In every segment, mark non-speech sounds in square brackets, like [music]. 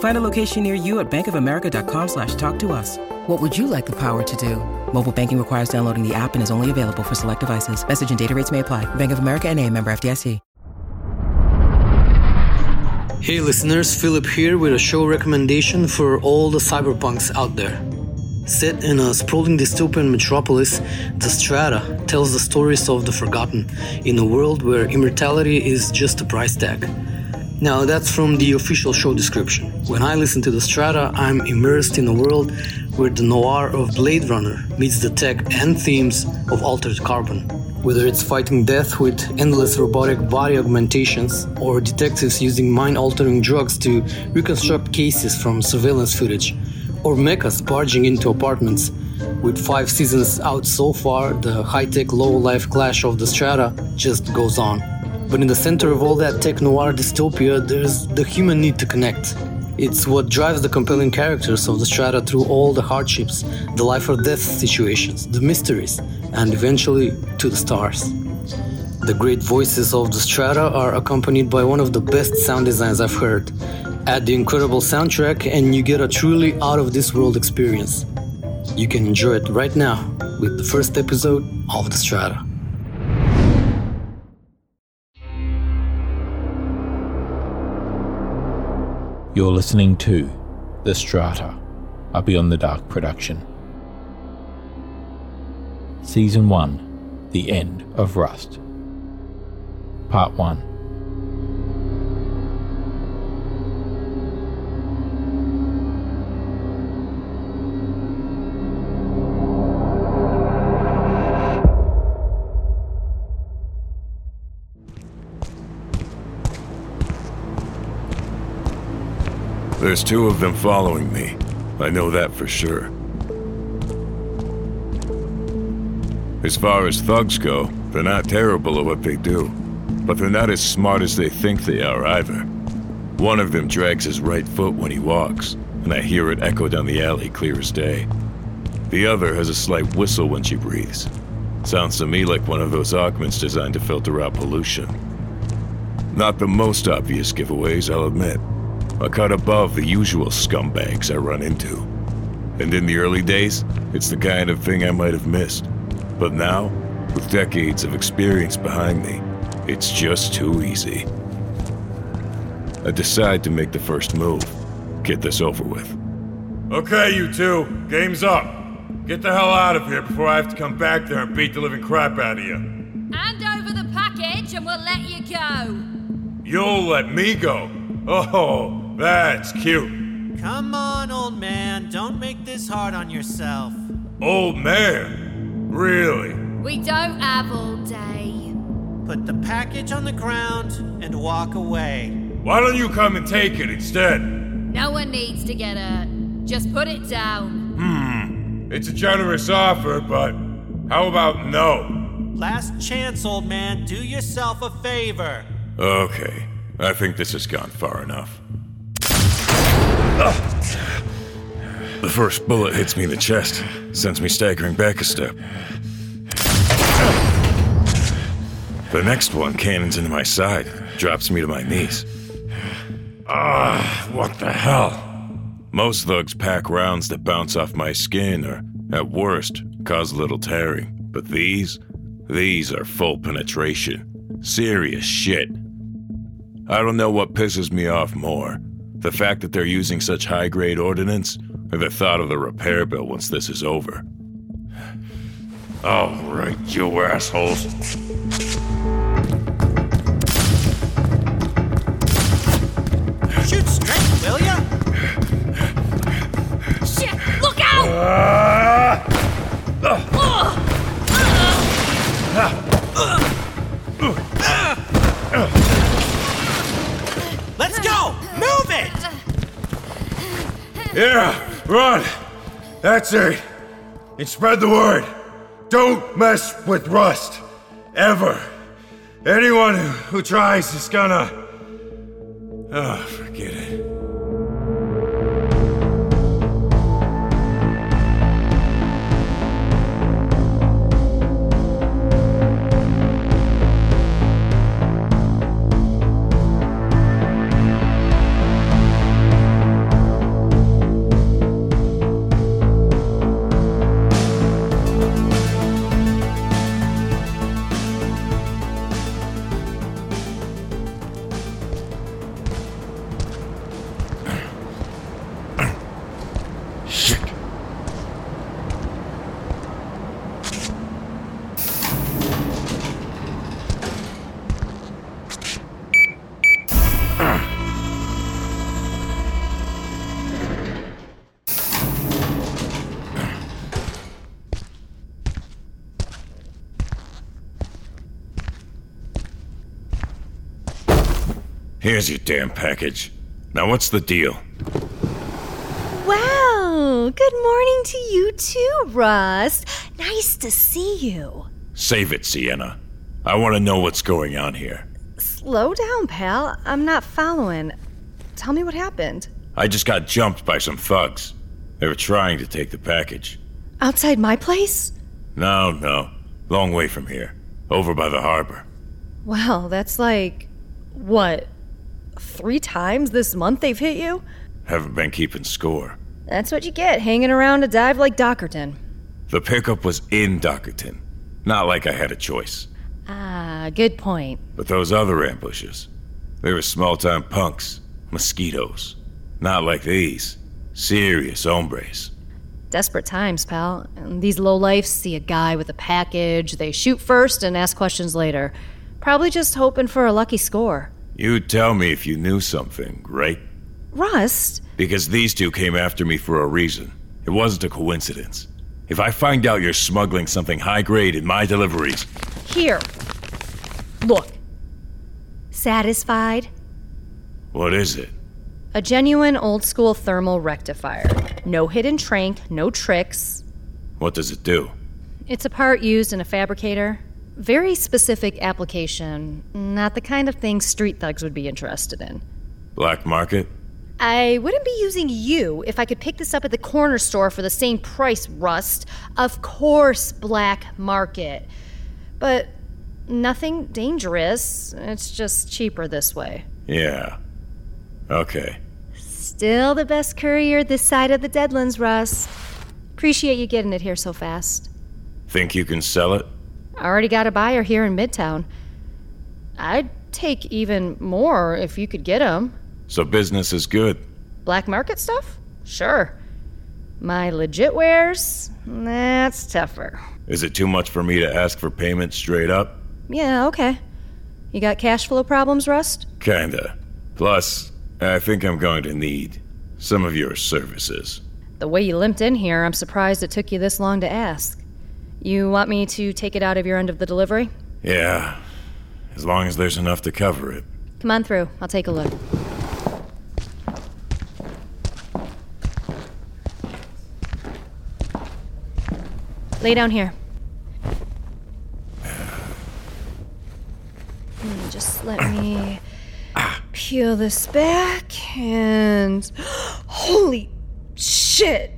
Find a location near you at bankofamerica.com slash talk to us. What would you like the power to do? Mobile banking requires downloading the app and is only available for select devices. Message and data rates may apply. Bank of America and a member FDIC. Hey listeners, Philip here with a show recommendation for all the cyberpunks out there. Set in a sprawling dystopian metropolis, The Strata tells the stories of the forgotten in a world where immortality is just a price tag. Now, that's from the official show description. When I listen to The Strata, I'm immersed in a world where the noir of Blade Runner meets the tech and themes of Altered Carbon. Whether it's fighting death with endless robotic body augmentations, or detectives using mind altering drugs to reconstruct cases from surveillance footage, or mechas barging into apartments. With five seasons out so far, the high tech low life clash of the strata just goes on. But in the center of all that tech noir dystopia, there's the human need to connect. It's what drives the compelling characters of the strata through all the hardships, the life or death situations, the mysteries, and eventually to the stars. The great voices of the strata are accompanied by one of the best sound designs I've heard. Add the incredible soundtrack, and you get a truly out of this world experience. You can enjoy it right now with the first episode of The Strata. You're listening to The Strata, a Beyond the Dark production. Season 1 The End of Rust. Part 1 There's two of them following me. I know that for sure. As far as thugs go, they're not terrible at what they do, but they're not as smart as they think they are either. One of them drags his right foot when he walks, and I hear it echo down the alley clear as day. The other has a slight whistle when she breathes. Sounds to me like one of those augments designed to filter out pollution. Not the most obvious giveaways, I'll admit. A cut above the usual scumbags I run into. And in the early days, it's the kind of thing I might have missed. But now, with decades of experience behind me, it's just too easy. I decide to make the first move. Get this over with. Okay, you two, game's up. Get the hell out of here before I have to come back there and beat the living crap out of you. Hand over the package and we'll let you go. You'll let me go? Oh, that's cute. Come on, old man. Don't make this hard on yourself. Old man? Really? We don't have all day. Put the package on the ground and walk away. Why don't you come and take it instead? No one needs to get hurt. Just put it down. Hmm. It's a generous offer, but how about no? Last chance, old man. Do yourself a favor. Okay, I think this has gone far enough. The first bullet hits me in the chest, sends me staggering back a step. The next one cannons into my side, drops me to my knees. Ah, what the hell? Most thugs pack rounds that bounce off my skin or, at worst, cause little tearing. But these? These are full penetration. Serious shit. I don't know what pisses me off more the fact that they're using such high grade ordnance, or the thought of the repair bill once this is over. [sighs] All right, you assholes. Yeah, run! That's it! And spread the word! Don't mess with Rust! Ever! Anyone who, tries is gonna. Oh, Here's your damn package. Now, what's the deal? Wow, good morning to you too, Rust. Nice to see you. Save it, Sienna. I want to know what's going on here. Slow down, pal. I'm not following. Tell me what happened. I just got jumped by some thugs. They were trying to take the package. Outside my place? No, no. Long way from here. Over by the harbor. Wow, that's like. what? Three times this month they've hit you? Haven't been keeping score. That's what you get hanging around a dive like Dockerton. The pickup was in Dockerton. Not like I had a choice. Ah, good point. But those other ambushes, they were small time punks, mosquitoes. Not like these. Serious hombres. Desperate times, pal. And these lowlifes see a guy with a package, they shoot first and ask questions later. Probably just hoping for a lucky score. You'd tell me if you knew something, right? Rust? Because these two came after me for a reason. It wasn't a coincidence. If I find out you're smuggling something high grade in my deliveries, Here. Look. Satisfied? what is it? A genuine old school thermal rectifier. No hidden trank, no tricks. What does it do? It's a part used in a fabricator. Very specific application. Not the kind of thing street thugs would be interested in. Black market? I wouldn't be using you if I could pick this up at the corner store for the same price, Rust. Of course, black market. But nothing dangerous. It's just cheaper this way. Yeah. Okay. Still the best courier this side of the Deadlands, Rust. Appreciate you getting it here so fast. Think you can sell it? I already got a buyer here in Midtown. I'd take even more if you could get get 'em. So business is good. Black market stuff? Sure. My legit wares? That's tougher. Is it too much for me to ask for payment straight up? Yeah, okay. You got cash flow problems, Rust? Kinda. Plus, I think I'm going to need some of your services. The way you limped in here, I'm surprised it took you this long to ask. You want me to take it out of your end of the delivery? Yeah, as long as there's enough to cover it. Come on through. I'll take a look. Lay down here. Hmm, Just let me peel this back and. [gasps] Holy shit!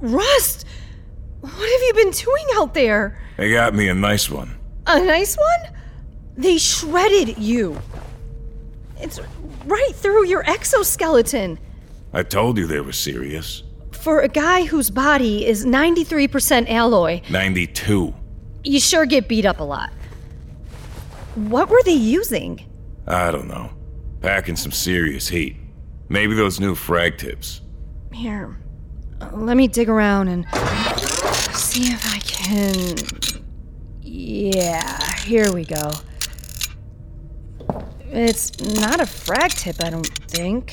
Rust! What have you been doing out there? They got me a nice one. A nice one? They shredded you. It's right through your exoskeleton. I told you they were serious. For a guy whose body is 93% alloy, 92. you sure get beat up a lot. What were they using? I don't know. Packing some serious heat. Maybe those new frag tips. Here, uh, let me dig around and see if I can. Yeah, here we go. It's not a frag tip, I don't think.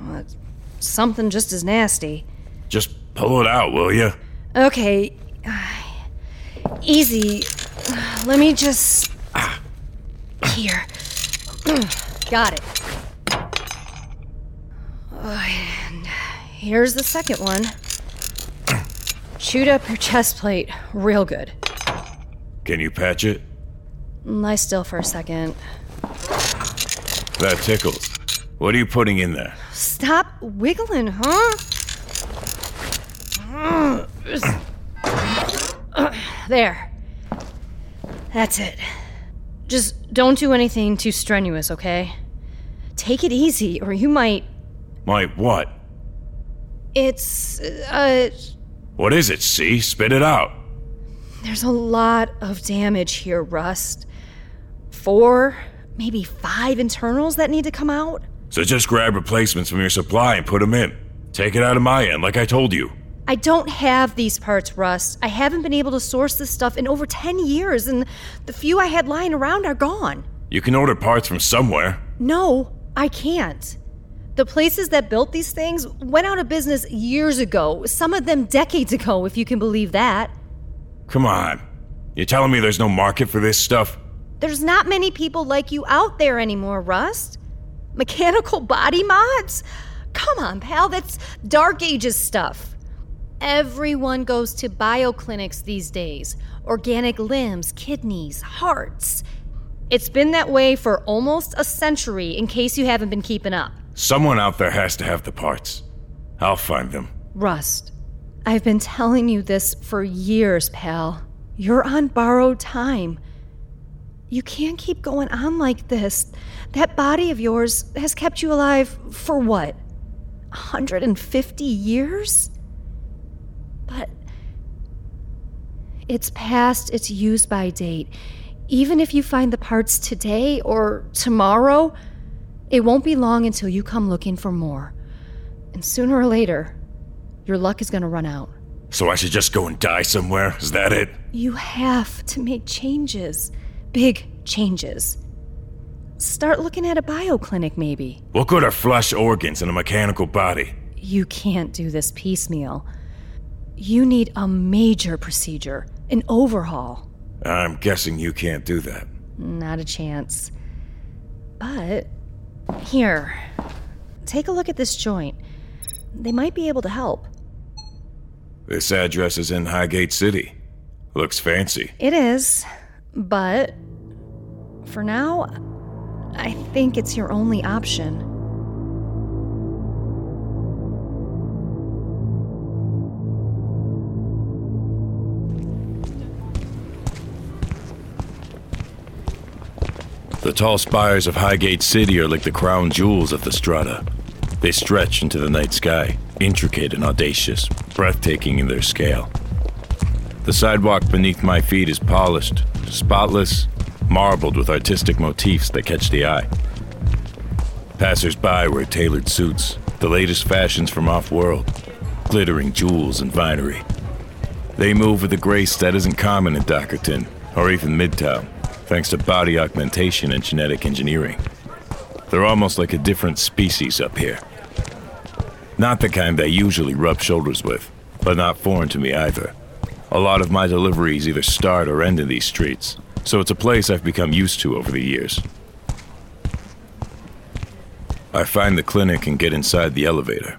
Well, it's something just as nasty. Just pull it out, will you? Okay. Easy. Let me just. Here. Got it. Oh, and here's the second one. Chewed up your chest plate real good. Can you patch it? Lie still for a second. That tickles. What are you putting in there? Stop wiggling, huh? There. That's it. Just don't do anything too strenuous, okay? Take it easy, or you might. Might what? It's. uh. What is it, see? Spit it out. There's a lot of damage here, Rust. Four, maybe five internals that need to come out. So just grab replacements from your supply and put them in. Take it out of my end, like I told you. I don't have these parts, Rust. I haven't been able to source this stuff in over 10 years, and the few I had lying around are gone. You can order parts from somewhere. No, I can't. The places that built these things went out of business years ago, some of them decades ago, if you can believe that. Come on. You're telling me there's no market for this stuff? There's not many people like you out there anymore, Rust. Mechanical body mods? Come on, pal, that's Dark Ages stuff. Everyone goes to bioclinics these days organic limbs, kidneys, hearts. It's been that way for almost a century, in case you haven't been keeping up. Someone out there has to have the parts. I'll find them. Rust, I've been telling you this for years, pal. You're on borrowed time. You can't keep going on like this. That body of yours has kept you alive for what? 150 years? But it's past its use by date. Even if you find the parts today or tomorrow, it won't be long until you come looking for more. And sooner or later, your luck is going to run out. So I should just go and die somewhere? Is that it? You have to make changes. Big changes. Start looking at a bioclinic, maybe. What good are flesh organs in a mechanical body? You can't do this piecemeal. You need a major procedure, an overhaul. I'm guessing you can't do that. Not a chance. But, here, take a look at this joint. They might be able to help. This address is in Highgate City. Looks fancy. It is, but for now, I think it's your only option. The tall spires of Highgate City are like the crown jewels of the strata. They stretch into the night sky, intricate and audacious, breathtaking in their scale. The sidewalk beneath my feet is polished, spotless, marbled with artistic motifs that catch the eye. Passers by wear tailored suits, the latest fashions from off world, glittering jewels and finery. They move with a grace that isn't common in Dockerton or even Midtown, thanks to body augmentation and genetic engineering. They're almost like a different species up here. Not the kind I usually rub shoulders with, but not foreign to me either. A lot of my deliveries either start or end in these streets, so it's a place I've become used to over the years. I find the clinic and get inside the elevator.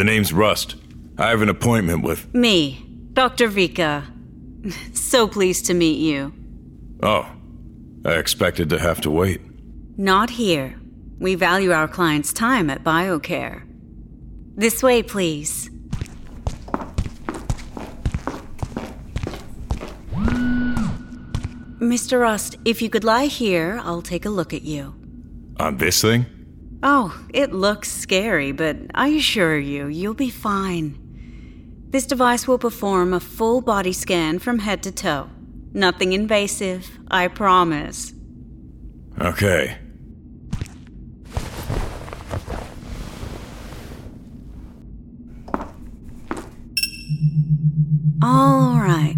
The name's Rust. I have an appointment with. Me, Dr. Vika. [laughs] So pleased to meet you. Oh, I expected to have to wait. Not here. We value our clients' time at BioCare. This way, please. Mr. Rust, if you could lie here, I'll take a look at you. On this thing? Oh, it looks scary, but I assure you, you'll be fine. This device will perform a full body scan from head to toe. Nothing invasive, I promise. Okay. All right.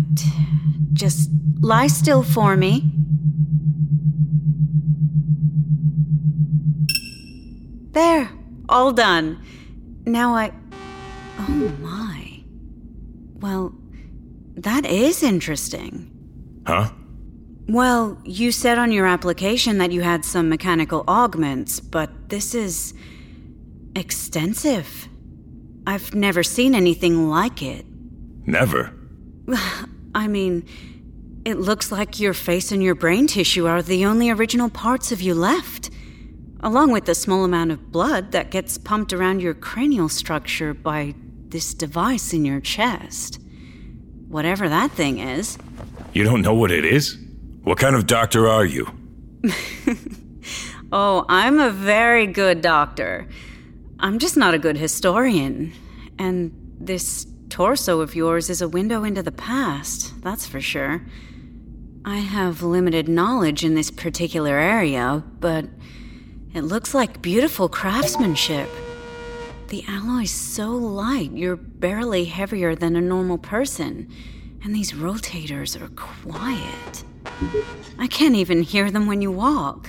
Just lie still for me. There, all done. Now I. Oh my. Well, that is interesting. Huh? Well, you said on your application that you had some mechanical augments, but this is. extensive. I've never seen anything like it. Never. [sighs] I mean, it looks like your face and your brain tissue are the only original parts of you left, along with the small amount of blood that gets pumped around your cranial structure by this device in your chest. Whatever that thing is. You don't know what it is? What kind of doctor are you? [laughs] Oh, I'm a very good doctor. I'm just not a good historian. And this torso of yours is a window into the past, that's for sure. I have limited knowledge in this particular area, but it looks like beautiful craftsmanship. The alloy's so light, you're barely heavier than a normal person, and these rotators are quiet. I can't even hear them when you walk.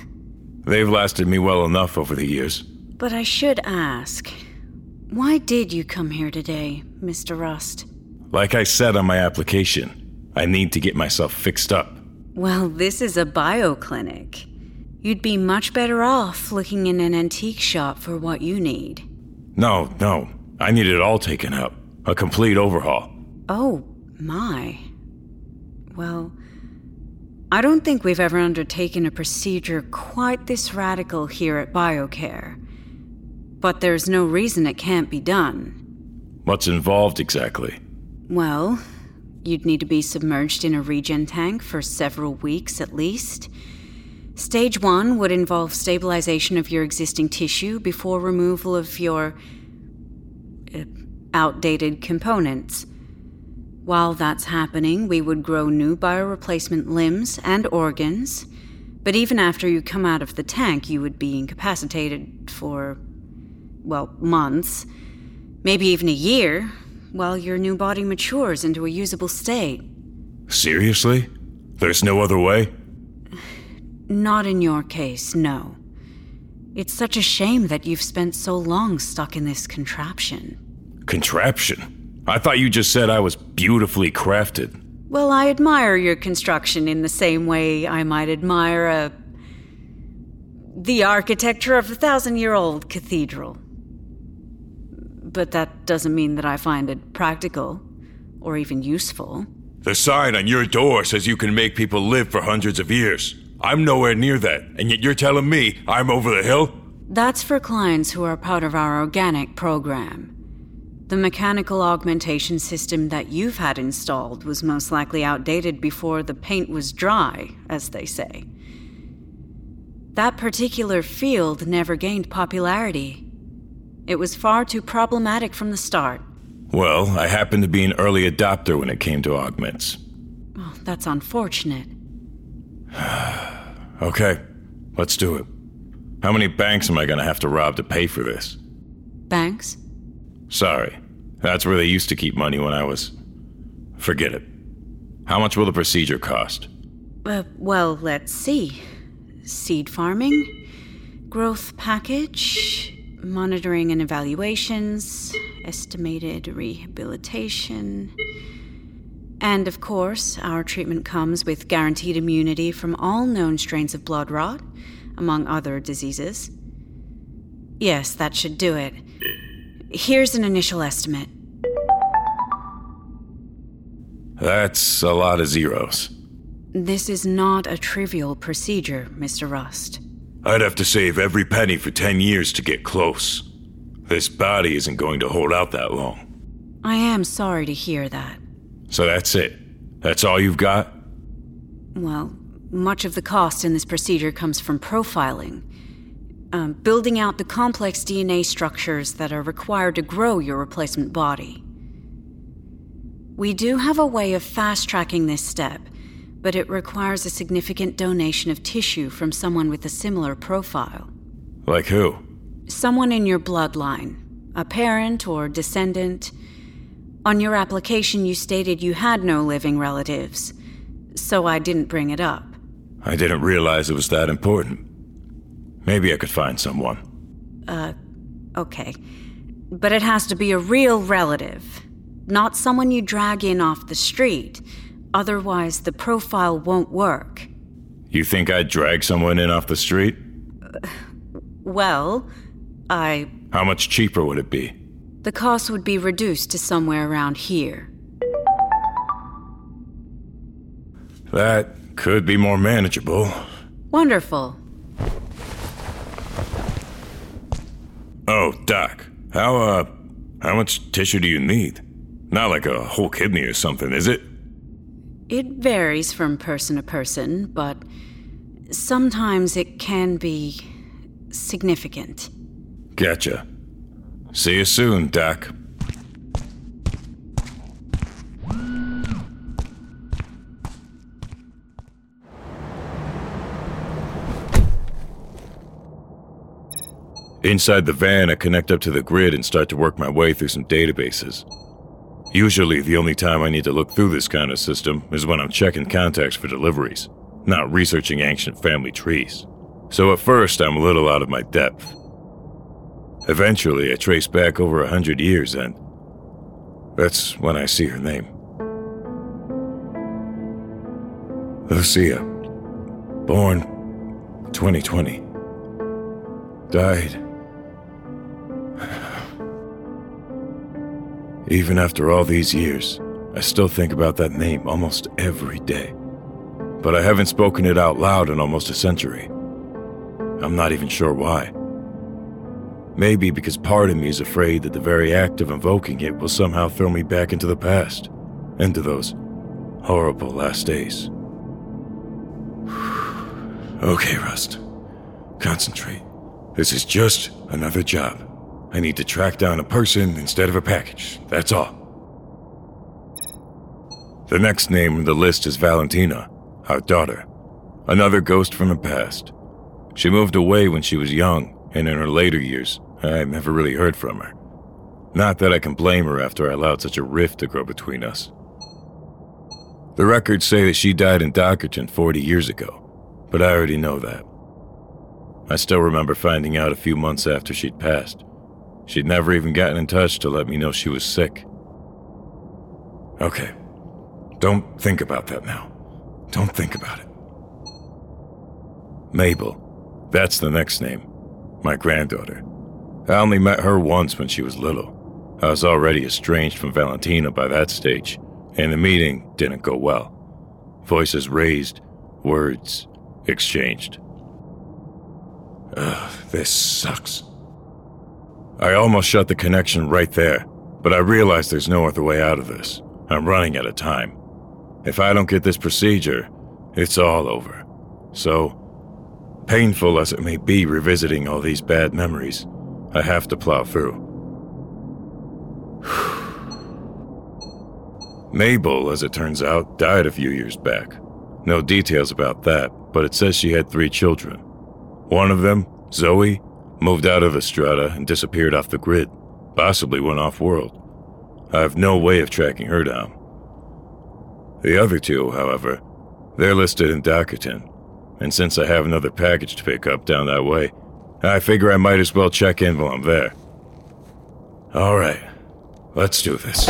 They've lasted me well enough over the years. But I should ask why did you come here today, Mr. Rust? Like I said on my application, I need to get myself fixed up. Well, this is a bioclinic. You'd be much better off looking in an antique shop for what you need. No, no. I need it all taken up. A complete overhaul. Oh, my. Well, I don't think we've ever undertaken a procedure quite this radical here at BioCare. But there's no reason it can't be done. What's involved exactly? Well, you'd need to be submerged in a regen tank for several weeks at least. Stage one would involve stabilization of your existing tissue before removal of your. Uh, outdated components. While that's happening, we would grow new bioreplacement limbs and organs. But even after you come out of the tank, you would be incapacitated for, well, months, maybe even a year, while your new body matures into a usable state. Seriously? There's no other way? Not in your case, no. It's such a shame that you've spent so long stuck in this contraption. Contraption? I thought you just said I was beautifully crafted. Well, I admire your construction in the same way I might admire a. the architecture of a thousand year old cathedral. But that doesn't mean that I find it practical or even useful. The sign on your door says you can make people live for hundreds of years. I'm nowhere near that, and yet you're telling me I'm over the hill? That's for clients who are part of our organic program. The mechanical augmentation system that you've had installed was most likely outdated before the paint was dry, as they say. That particular field never gained popularity. It was far too problematic from the start. Well, I happened to be an early adopter when it came to augments. Oh, that's unfortunate. Okay, let's do it. How many banks am I gonna have to rob to pay for this? Banks? Sorry. That's where they used to keep money when I was. Forget it. How much will the procedure cost? Uh, well, let's see. Seed farming, growth package, monitoring and evaluations, estimated rehabilitation. And of course, our treatment comes with guaranteed immunity from all known strains of blood rot, among other diseases. Yes, that should do it. Here's an initial estimate. That's a lot of zeros. This is not a trivial procedure, Mr. Rust. I'd have to save every penny for 10 years to get close. This body isn't going to hold out that long. I am sorry to hear that. So that's it. That's all you've got? Well, much of the cost in this procedure comes from profiling. um, building out the complex DNA structures that are required to grow your replacement body. We do have a way of fast tracking this step, but it requires a significant donation of tissue from someone with a similar profile. Like who? Someone in your bloodline, a parent or descendant. On your application, you stated you had no living relatives, so I didn't bring it up. I didn't realize it was that important. Maybe I could find someone. Uh, okay. But it has to be a real relative, not someone you drag in off the street. Otherwise, the profile won't work. You think I'd drag someone in off the street? Uh, well, I. How much cheaper would it be? The cost would be reduced to somewhere around here. That could be more manageable. Wonderful. Oh, Doc, how, uh, how much tissue do you need? Not like a whole kidney or something, is it? It varies from person to person, but sometimes it can be significant. Gotcha. See you soon, Doc. Inside the van, I connect up to the grid and start to work my way through some databases. Usually, the only time I need to look through this kind of system is when I'm checking contacts for deliveries, not researching ancient family trees. So at first, I'm a little out of my depth. Eventually, I trace back over a hundred years, and that's when I see her name. Lucia. Born 2020. Died [sighs] Even after all these years, I still think about that name almost every day. But I haven't spoken it out loud in almost a century. I'm not even sure why. Maybe because part of me is afraid that the very act of invoking it will somehow throw me back into the past, into those horrible last days. [sighs] okay, Rust. Concentrate. This is just another job. I need to track down a person instead of a package. That's all. The next name on the list is Valentina, our daughter. Another ghost from the past. She moved away when she was young, and in her later years, I never really heard from her. Not that I can blame her after I allowed such a rift to grow between us. The records say that she died in Dockerton 40 years ago, but I already know that. I still remember finding out a few months after she'd passed. She'd never even gotten in touch to let me know she was sick. Okay. Don't think about that now. Don't think about it. Mabel. That's the next name. My granddaughter. I only met her once when she was little. I was already estranged from Valentina by that stage, and the meeting didn't go well. Voices raised, words exchanged. Ugh, this sucks. I almost shut the connection right there, but I realize there's no other way out of this. I'm running out of time. If I don't get this procedure, it's all over. So, painful as it may be revisiting all these bad memories, I have to plow through. [sighs] Mabel, as it turns out, died a few years back. No details about that, but it says she had three children. One of them, Zoe, moved out of Estrada and disappeared off the grid, possibly went off world. I have no way of tracking her down. The other two, however, they're listed in Dockerton, and since I have another package to pick up down that way, I figure I might as well check in while I'm there. Alright, let's do this.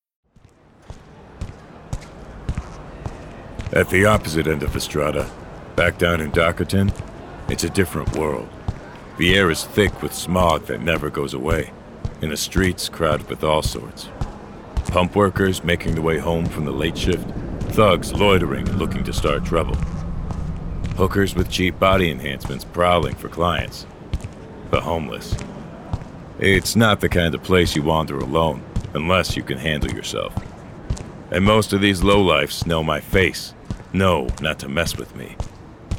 At the opposite end of Estrada, back down in Dockerton, it's a different world. The air is thick with smog that never goes away, and the streets crowded with all sorts. Pump workers making their way home from the late shift, thugs loitering and looking to start trouble. Hookers with cheap body enhancements prowling for clients. The homeless. It's not the kind of place you wander alone, unless you can handle yourself. And most of these lowlifes know my face, know not to mess with me.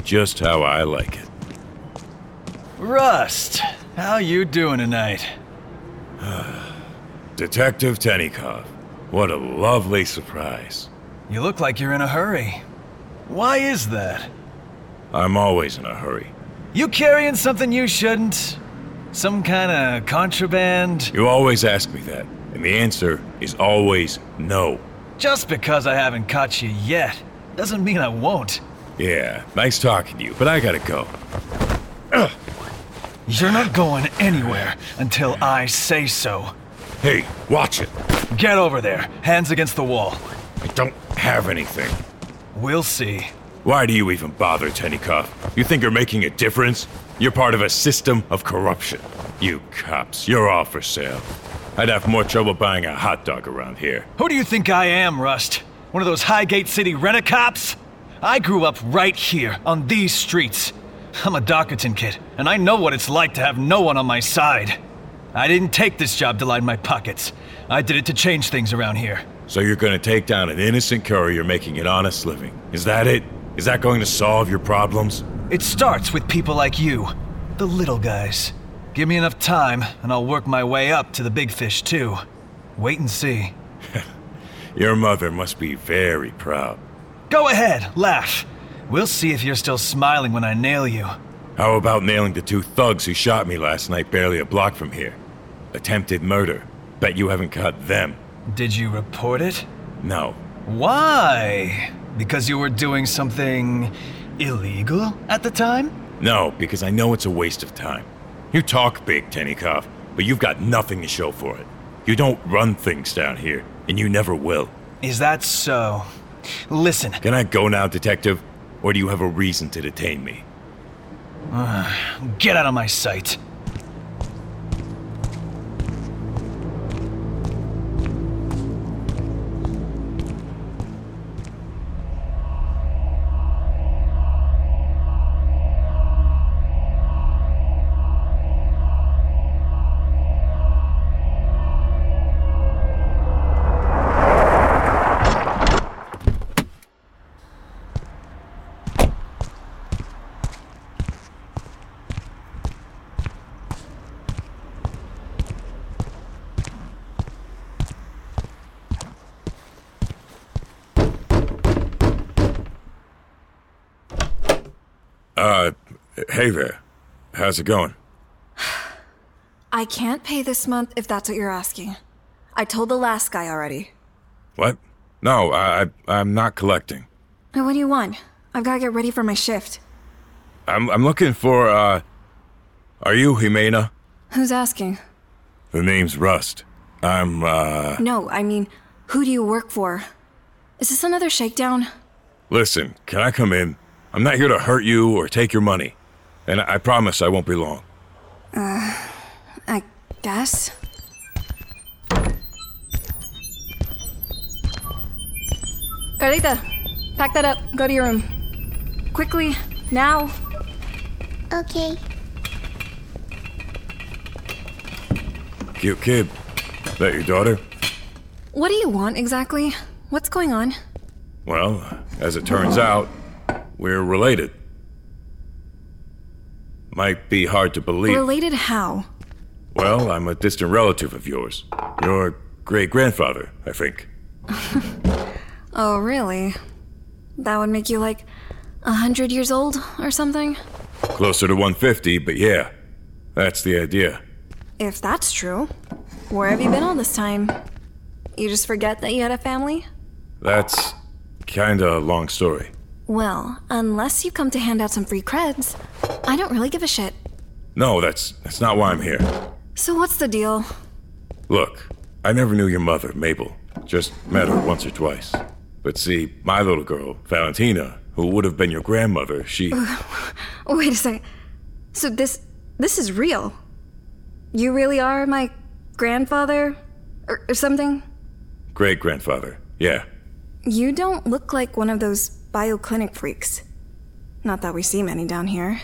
Just how I like it. Rust, how you doing tonight? [sighs] Detective Tenikov, what a lovely surprise. You look like you're in a hurry. Why is that? I'm always in a hurry. You carrying something you shouldn't? Some kind of contraband? You always ask me that, and the answer is always no. Just because I haven't caught you yet doesn't mean I won't. Yeah, nice talking to you, but I gotta go. Ugh. You're not going anywhere until I say so. Hey, watch it. Get over there, hands against the wall. I don't have anything. We'll see. Why do you even bother, Tenikov? You think you're making a difference? You're part of a system of corruption. You cops, you're all for sale. I'd have more trouble buying a hot dog around here. Who do you think I am, Rust? One of those Highgate City rent-a-cops? I grew up right here, on these streets. I'm a Dockerton kid, and I know what it's like to have no one on my side. I didn't take this job to line my pockets. I did it to change things around here. So you're gonna take down an innocent courier making an honest living. Is that it? Is that going to solve your problems? It starts with people like you, the little guys. Give me enough time, and I'll work my way up to the big fish, too. Wait and see. Your mother must be very proud. Go ahead, laugh. We'll see if you're still smiling when I nail you. How about nailing the two thugs who shot me last night barely a block from here? Attempted murder. Bet you haven't caught them. Did you report it? No. Why? Because you were doing something illegal at the time? No, because I know it's a waste of time. You talk big, Tenikov, but you've got nothing to show for it. You don't run things down here, and you never will. Is that so? Listen. Can I go now, Detective? Or do you have a reason to detain me? [sighs] Get out of my sight. Hey there. How's it going? [sighs] I can't pay this month if that's what you're asking. I told the last guy already. What? No, I, I I'm not collecting. What do you want? I've got to get ready for my shift. I'm I'm looking for uh Are you Jimena? Who's asking? The name's Rust. I'm uh No, I mean, who do you work for? Is this another shakedown? Listen, can I come in? I'm not here to hurt you or take your money. And I, I promise I won't be long. Uh, I guess. Carlita, pack that up. Go to your room. Quickly, now. Okay. Cute kid. That your daughter? What do you want exactly? What's going on? Well, as it turns out, we're related. Might be hard to believe. Related how? Well, I'm a distant relative of yours. Your great grandfather, I think. [laughs] Oh, really? That would make you like a hundred years old or something? Closer to 150, but yeah, that's the idea. If that's true, where have you been all this time? You just forget that you had a family? That's kinda a long story. Well, unless you come to hand out some free creds, I don't really give a shit. No, that's that's not why I'm here. So what's the deal? Look, I never knew your mother, Mabel. Just met her once or twice. But see, my little girl, Valentina, who would have been your grandmother, she. [laughs] Wait a second. So this this is real. You really are my grandfather or, or something? Great grandfather, yeah. You don't look like one of those bioclinic freaks. Not that we see many down here.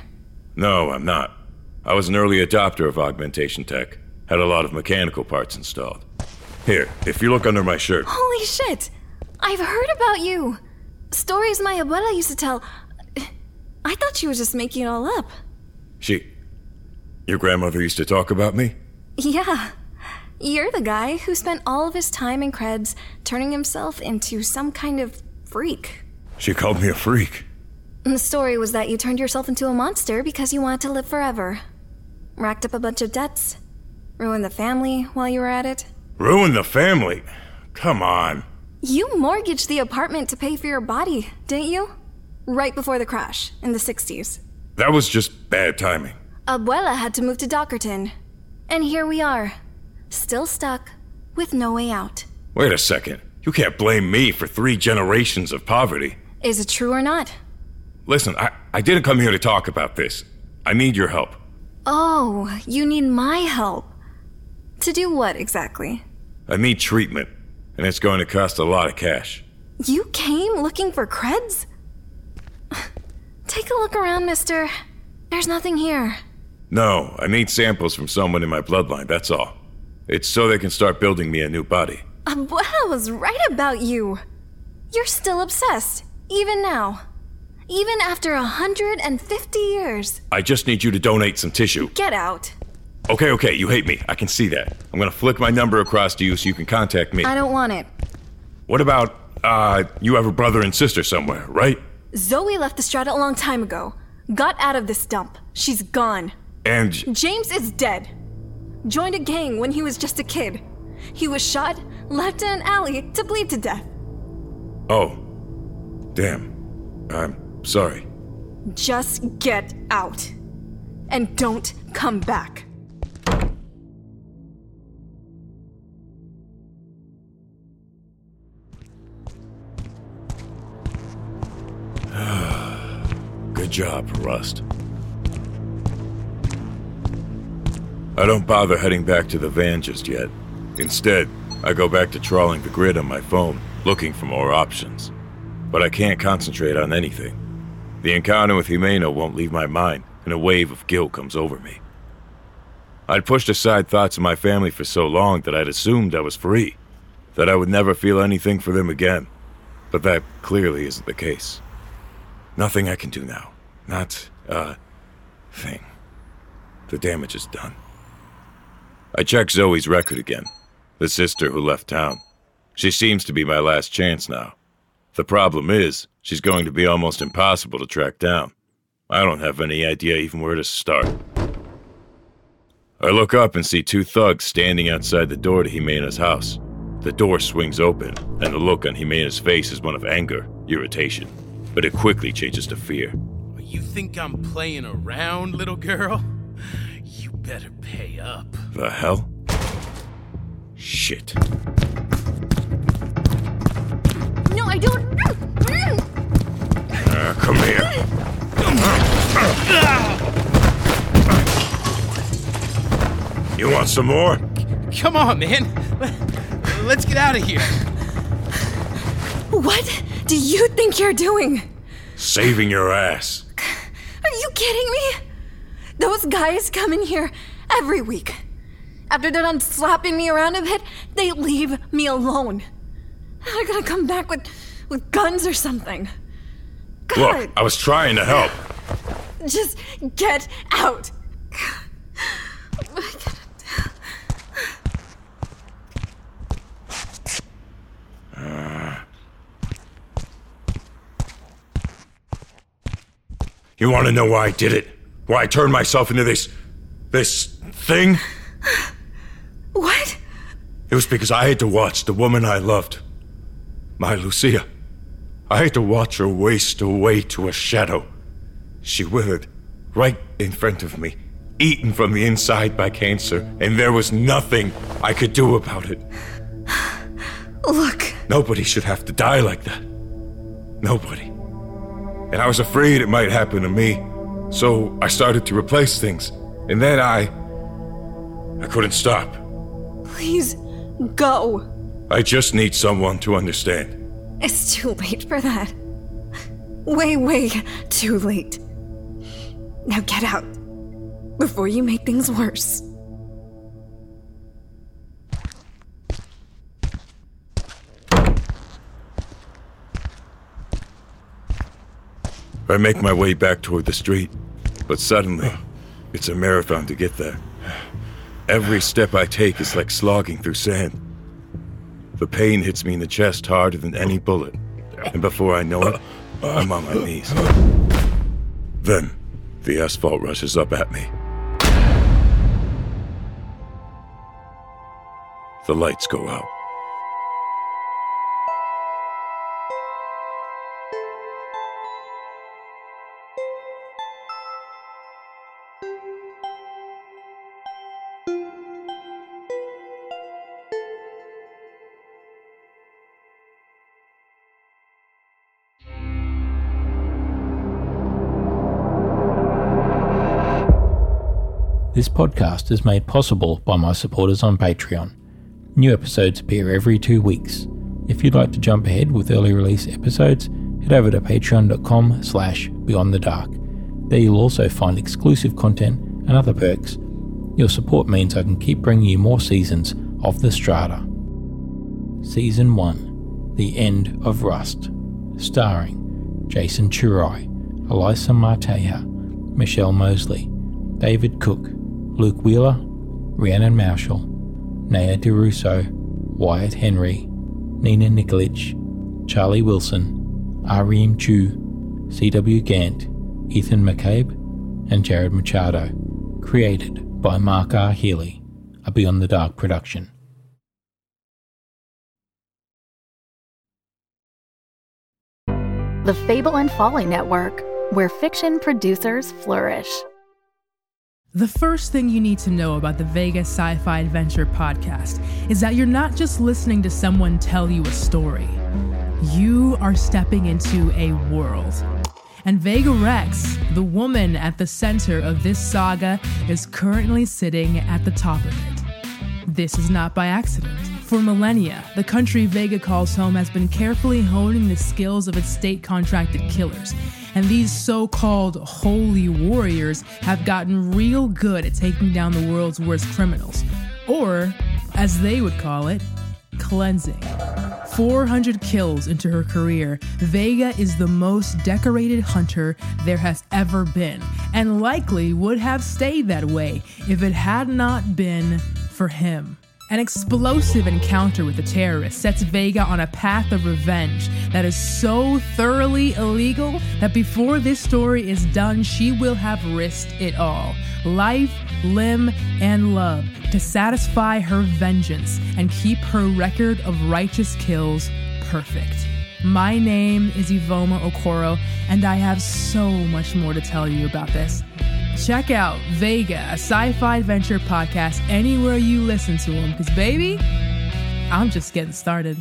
No, I'm not. I was an early adopter of augmentation tech. Had a lot of mechanical parts installed. Here, if you look under my shirt. Holy shit! I've heard about you! Stories my abuela used to tell. I thought she was just making it all up. She. Your grandmother used to talk about me? Yeah. You're the guy who spent all of his time in creds turning himself into some kind of freak. She called me a freak. And the story was that you turned yourself into a monster because you wanted to live forever. Racked up a bunch of debts. Ruined the family while you were at it. Ruined the family? Come on. You mortgaged the apartment to pay for your body, didn't you? Right before the crash, in the 60s. That was just bad timing. Abuela had to move to Dockerton. And here we are, still stuck, with no way out. Wait a second. You can't blame me for three generations of poverty. Is it true or not? Listen, I, I didn't come here to talk about this. I need your help. Oh, you need my help. To do what exactly? I need treatment, and it's going to cost a lot of cash. You came looking for creds? Take a look around, mister. There's nothing here. No, I need samples from someone in my bloodline, that's all. It's so they can start building me a new body. Uh, Abuela was right about you. You're still obsessed, even now. Even after 150 years. I just need you to donate some tissue. Get out. Okay, okay, you hate me. I can see that. I'm gonna flick my number across to you so you can contact me. I don't want it. What about, uh, you have a brother and sister somewhere, right? Zoe left the strata a long time ago. Got out of this dump. She's gone. And. James is dead. Joined a gang when he was just a kid. He was shot, left in an alley to bleed to death. Oh. Damn. I'm sorry. Just get out. And don't come back. [sighs] Good job, Rust. I don't bother heading back to the van just yet. Instead, I go back to trawling the grid on my phone, looking for more options. But I can't concentrate on anything. The encounter with Jimena won't leave my mind, and a wave of guilt comes over me. I'd pushed aside thoughts of my family for so long that I'd assumed I was free, that I would never feel anything for them again. But that clearly isn't the case. Nothing I can do now. Not a thing. The damage is done. I check Zoe's record again. The sister who left town. She seems to be my last chance now. The problem is, she's going to be almost impossible to track down. I don't have any idea even where to start. I look up and see two thugs standing outside the door to Jimena's house. The door swings open, and the look on Jimena's face is one of anger, irritation, but it quickly changes to fear. You think I'm playing around, little girl? You better pay up. The hell? Shit. No, I don't. Uh, come here. You want some more? Come on, man. Let's get out of here. What do you think you're doing? Saving your ass. Are you kidding me? Those guys come in here every week. After they're done slapping me around a bit, they leave me alone. They're gonna come back with, with guns or something. God, Look, I was trying to help. just get out. You want to know why I did it? Why I turned myself into this. this thing? What? It was because I had to watch the woman I loved, my Lucia. I had to watch her waste away to a shadow. She withered right in front of me, eaten from the inside by cancer, and there was nothing I could do about it. [sighs] Look, Nobody should have to die like that. Nobody. And I was afraid it might happen to me, so I started to replace things. And then I. I couldn't stop. Please, go. I just need someone to understand. It's too late for that. Way, way too late. Now get out. Before you make things worse. I make my way back toward the street, but suddenly, it's a marathon to get there. Every step I take is like slogging through sand. The pain hits me in the chest harder than any bullet, and before I know it, I'm on my knees. Then, the asphalt rushes up at me. The lights go out. This podcast is made possible by my supporters on Patreon. New episodes appear every two weeks. If you'd like to jump ahead with early release episodes, head over to patreon.com slash beyond the dark. There you'll also find exclusive content and other perks. Your support means I can keep bringing you more seasons of The Strata. Season 1 The End of Rust, starring Jason Churai, Elisa Marteja, Michelle Mosley, David Cook, Luke Wheeler, Rhiannon Marshall, Naya DeRusso, Wyatt Henry, Nina Nikolic, Charlie Wilson, R.E.M. Chu, C.W. Gant, Ethan McCabe, and Jared Machado. Created by Mark R. Healy, a Beyond the Dark production. The Fable and Folly Network, where fiction producers flourish. The first thing you need to know about the Vega's Sci Fi Adventure podcast is that you're not just listening to someone tell you a story, you are stepping into a world. And Vega Rex, the woman at the center of this saga, is currently sitting at the top of it. This is not by accident. For millennia, the country Vega calls home has been carefully honing the skills of its state contracted killers. And these so called holy warriors have gotten real good at taking down the world's worst criminals. Or, as they would call it, cleansing. 400 kills into her career, Vega is the most decorated hunter there has ever been, and likely would have stayed that way if it had not been for him. An explosive encounter with a terrorist sets Vega on a path of revenge that is so thoroughly illegal that before this story is done, she will have risked it all life, limb, and love to satisfy her vengeance and keep her record of righteous kills perfect. My name is Ivoma Okoro, and I have so much more to tell you about this. Check out Vega, a sci fi adventure podcast, anywhere you listen to them, because, baby, I'm just getting started.